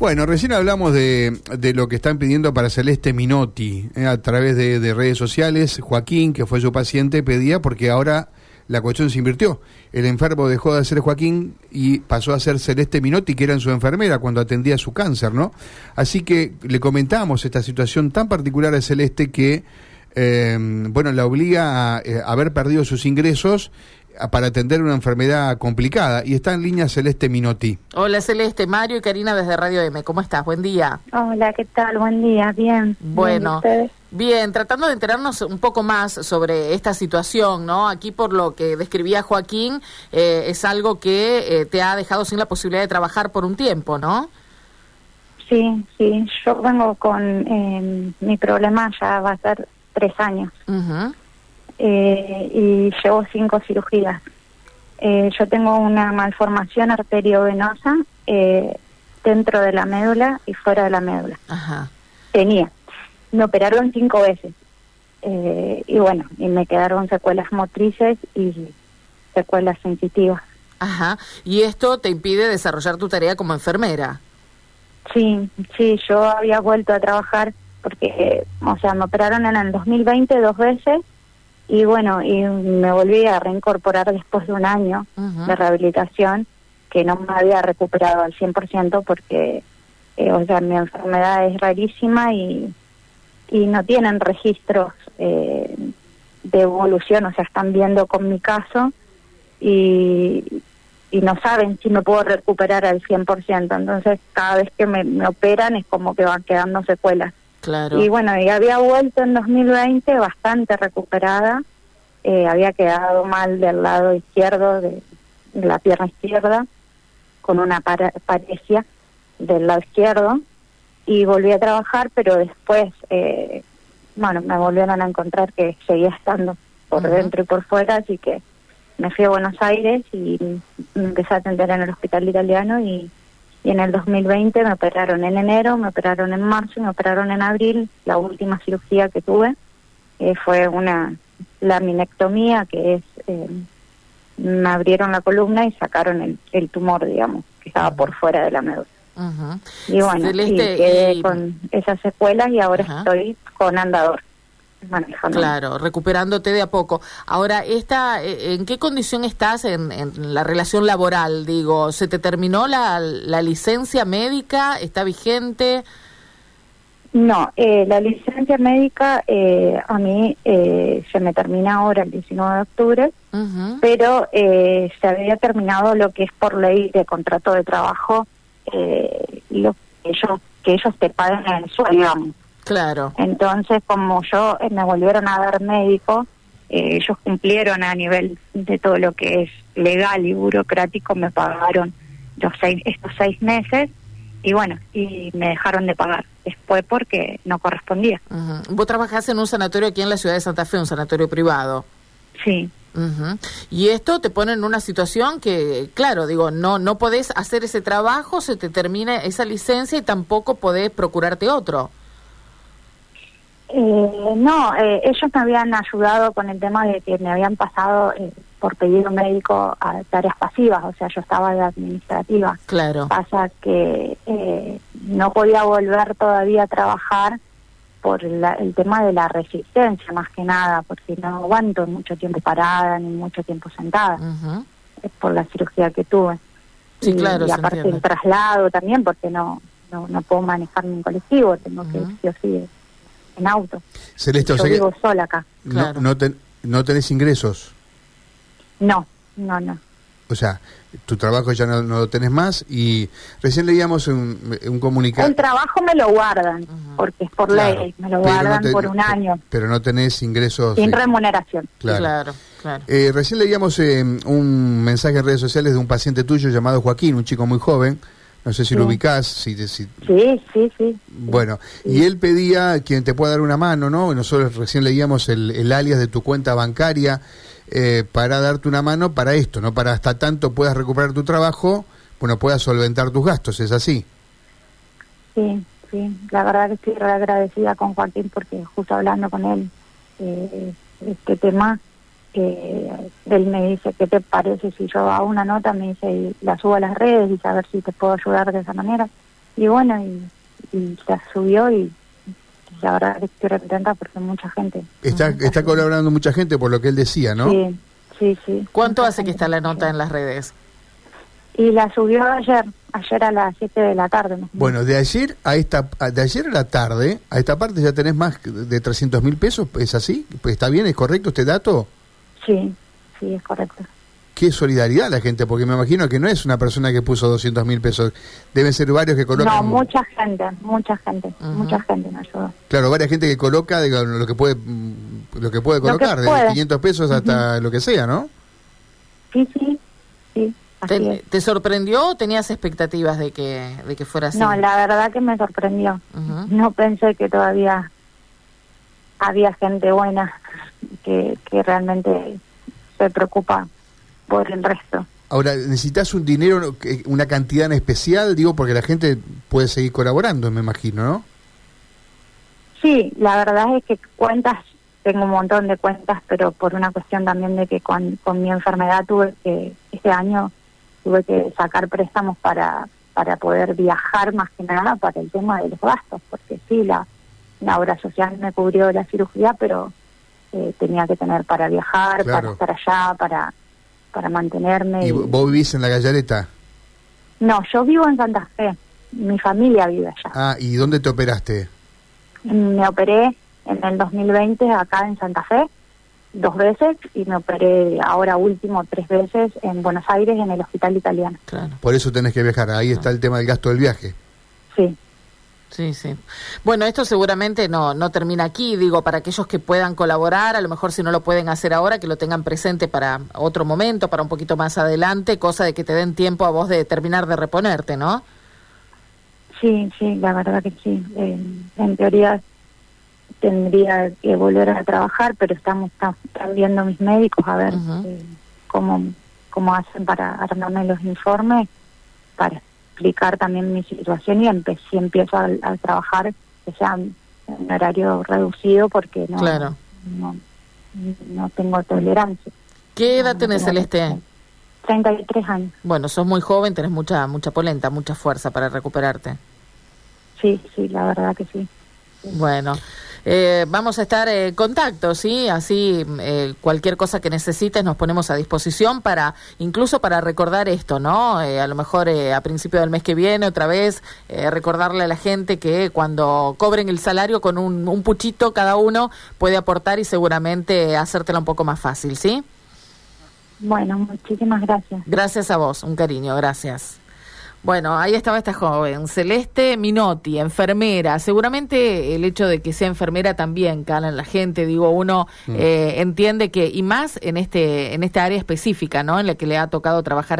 Bueno, recién hablamos de, de lo que están pidiendo para Celeste Minotti eh, a través de, de redes sociales. Joaquín, que fue su paciente, pedía porque ahora la cuestión se invirtió. El enfermo dejó de ser Joaquín y pasó a ser Celeste Minotti, que era su enfermera cuando atendía su cáncer, ¿no? Así que le comentamos esta situación tan particular a Celeste que, eh, bueno, la obliga a, eh, haber perdido sus ingresos para atender una enfermedad complicada. Y está en línea Celeste Minotti. Hola Celeste, Mario y Karina desde Radio M. ¿Cómo estás? Buen día. Hola, ¿qué tal? Buen día, bien. Bueno, bien, tratando de enterarnos un poco más sobre esta situación, ¿no? Aquí por lo que describía Joaquín, eh, es algo que eh, te ha dejado sin la posibilidad de trabajar por un tiempo, ¿no? Sí, sí, yo vengo con eh, mi problema, ya va a ser tres años. Eh, y llevo cinco cirugías. Eh, yo tengo una malformación arteriovenosa eh, dentro de la médula y fuera de la médula. Tenía. Me operaron cinco veces. y bueno, y me quedaron secuelas motrices y secuelas sensitivas. Ajá. ¿Y esto te impide desarrollar tu tarea como enfermera? Sí, sí, yo había vuelto a trabajar porque, o sea, me operaron en el 2020 dos veces y bueno, y me volví a reincorporar después de un año de rehabilitación que no me había recuperado al 100% porque, eh, o sea, mi enfermedad es rarísima y, y no tienen registros eh, de evolución, o sea, están viendo con mi caso y, y no saben si me puedo recuperar al 100%. Entonces, cada vez que me, me operan es como que van quedando secuelas. Y bueno, y había vuelto en 2020 bastante recuperada. Eh, había quedado mal del lado izquierdo, de, la pierna izquierda, con una parecia del lado izquierdo. Y volví a trabajar, pero después, eh, bueno, me volvieron a encontrar que seguía estando por dentro y por fuera, así que me fui a Buenos Aires y me empecé a atender en el hospital italiano y y en el 2020 me operaron en enero, me operaron en marzo y me operaron en abril. La última cirugía que tuve eh, fue una laminectomía, que es, eh, me abrieron la columna y sacaron el, el tumor, digamos, que estaba por fuera de la médula. Y bueno, quedé con esas secuelas y ahora estoy con andador manejando. Claro, recuperándote de a poco. Ahora, esta, eh, ¿en qué condición estás en, la relación laboral? Digo, ¿se te terminó la, la licencia médica? ¿Está vigente? No, eh, la licencia médica eh, a mí eh, se me termina ahora el 19 de octubre, pero eh, se había terminado lo que es por ley de contrato de trabajo, lo que ellos, que ellos te paguen en el sueldo, digamos. Claro. Entonces, como yo eh, me volvieron a dar médico, eh, ellos cumplieron a nivel de todo lo que es legal y burocrático, me pagaron los seis, estos seis meses y bueno, y me dejaron de pagar después porque no correspondía. Vos trabajás en un sanatorio aquí en la ciudad de Santa Fe, un sanatorio privado. Sí. Y esto te pone en una situación que, claro, digo, no no podés hacer ese trabajo, se te termina esa licencia y tampoco podés procurarte otro. Eh, no, eh, ellos me habían ayudado con el tema de que me habían pasado eh, por pedido médico a tareas pasivas, o sea, yo estaba de administrativa. Claro. Pasa que eh, no podía volver todavía a trabajar por el tema de la resistencia, más que nada, porque no aguanto mucho tiempo parada ni mucho tiempo sentada, es por la cirugía que tuve. Sí, claro. Y aparte el traslado también, porque no, no, no puedo manejar mi colectivo, tengo que sí o sí en auto. Celeste, Yo vivo sola acá. No, no, no tenés ingresos. No, no, no. O sea, tu trabajo ya no, lo tenés más y recién leíamos un, un, comunicado. El trabajo me lo guardan, porque es por ley, me lo guardan por un año. Pero no tenés ingresos. Sin remuneración. Claro. claro, eh, recién leíamos eh, un mensaje en redes sociales de un paciente tuyo llamado Joaquín, un chico muy joven, no sé si lo ubicás. Si, si... Sí, sí, sí. Bueno, y él pedía quien te pueda dar una mano, ¿no? Nosotros recién leíamos el, el alias de tu cuenta bancaria eh, para darte una mano para esto, ¿no? Para hasta tanto puedas recuperar tu trabajo, bueno, puedas solventar tus gastos, ¿es así? Sí, sí. La verdad que estoy agradecida con Joaquín porque justo hablando con él eh, este tema que él me dice, ¿qué te parece si yo hago una nota? Me dice, y la subo a las redes y saber si te puedo ayudar de esa manera. y bueno, y, y la subió y la verdad que estoy contenta porque mucha gente. Está, está colaborando mucha gente por lo que él decía, ¿no? Sí, sí, sí. ¿Cuánto Mucha hace que está la nota en las redes? Y la subió ayer, ayer a las 7 de la tarde. más. Bueno, de ayer a esta de ayer a la tarde, a esta parte ya tenés más de 300 mil pesos, ¿es así? Pues, ¿Está bien? ¿Es correcto este dato? Sí, sí, es correcto. Qué solidaridad la gente, porque me imagino que no es una persona que puso 200 mil pesos, deben ser varios que colocan. No, mucha gente, mucha gente, mucha gente me ayudó. Claro, varias gente que coloca digo, lo que puede lo que puede Lo que colocar, desde puede. 500 pesos hasta lo que sea, ¿no? Sí, sí, sí, ¿Te, te sorprendió o tenías expectativas de que, de que fuera así? No, la verdad que me sorprendió. Ujú. No pensé que todavía había gente buena que, que realmente se preocupa por el resto. Ahora, ¿necesitas un dinero, una cantidad en especial? Digo, porque la gente puede seguir colaborando, me imagino, ¿no? Sí, la verdad es que cuentas, tengo un montón de cuentas, pero por una cuestión también de que con, con mi enfermedad tuve que, este año tuve que sacar préstamos para, para poder viajar más que nada para el tema de los gastos, porque sí, la, la obra social me cubrió la cirugía, pero eh, tenía que tener para viajar, Claro. para estar allá, para, para mantenerme. Y y- vos vivís en la gallareta. No, yo vivo en Santa Fe, mi familia vive allá. Ah, ¿y dónde te operaste? Me operé en el 2020 acá en Santa Fe dos veces y me operé ahora último tres veces en Buenos Aires en el hospital italiano. Claro, Por eso tenés que viajar. Ahí está el tema del gasto del viaje. Sí, sí, sí. Bueno, esto seguramente no, no termina aquí, digo, para aquellos que puedan colaborar, a lo mejor si no lo pueden hacer ahora, que lo tengan presente para otro momento, para un poquito más adelante, cosa de que te den tiempo a vos de terminar de reponerte, ¿no? sí, sí, la verdad que sí. Eh, en teoría tendría que volver a trabajar, pero estamos están, viendo mis médicos a ver eh, cómo, cómo hacen para armarme los informes, para explicar también mi situación y empe si empiezo a, a trabajar que sea en un horario reducido porque no, Claro. no, no tengo tolerancia. ¿Qué edad No tenés, Celeste? tolerancia. 33 años, Bueno, sos muy joven, tenés mucha, mucha polenta, mucha fuerza para recuperarte. sí, sí, la verdad que sí. Bueno, eh, vamos a estar en contacto, ¿sí? Así eh, cualquier cosa que necesites nos ponemos a disposición para, incluso para recordar esto, ¿no? Eh, a lo mejor eh, a principio del mes que viene, otra vez, eh, recordarle a la gente que cuando cobren el salario con un, un puchito cada uno puede aportar y seguramente hacértela un poco más fácil, ¿sí? Bueno, muchísimas gracias. Gracias a vos, un cariño, gracias. Bueno, ahí estaba esta joven, Celeste Minotti, enfermera. Seguramente el hecho de que sea enfermera también cala en la gente. Digo, uno eh, entiende que, y más en este en esta área específica, ¿no? En la que le ha tocado trabajar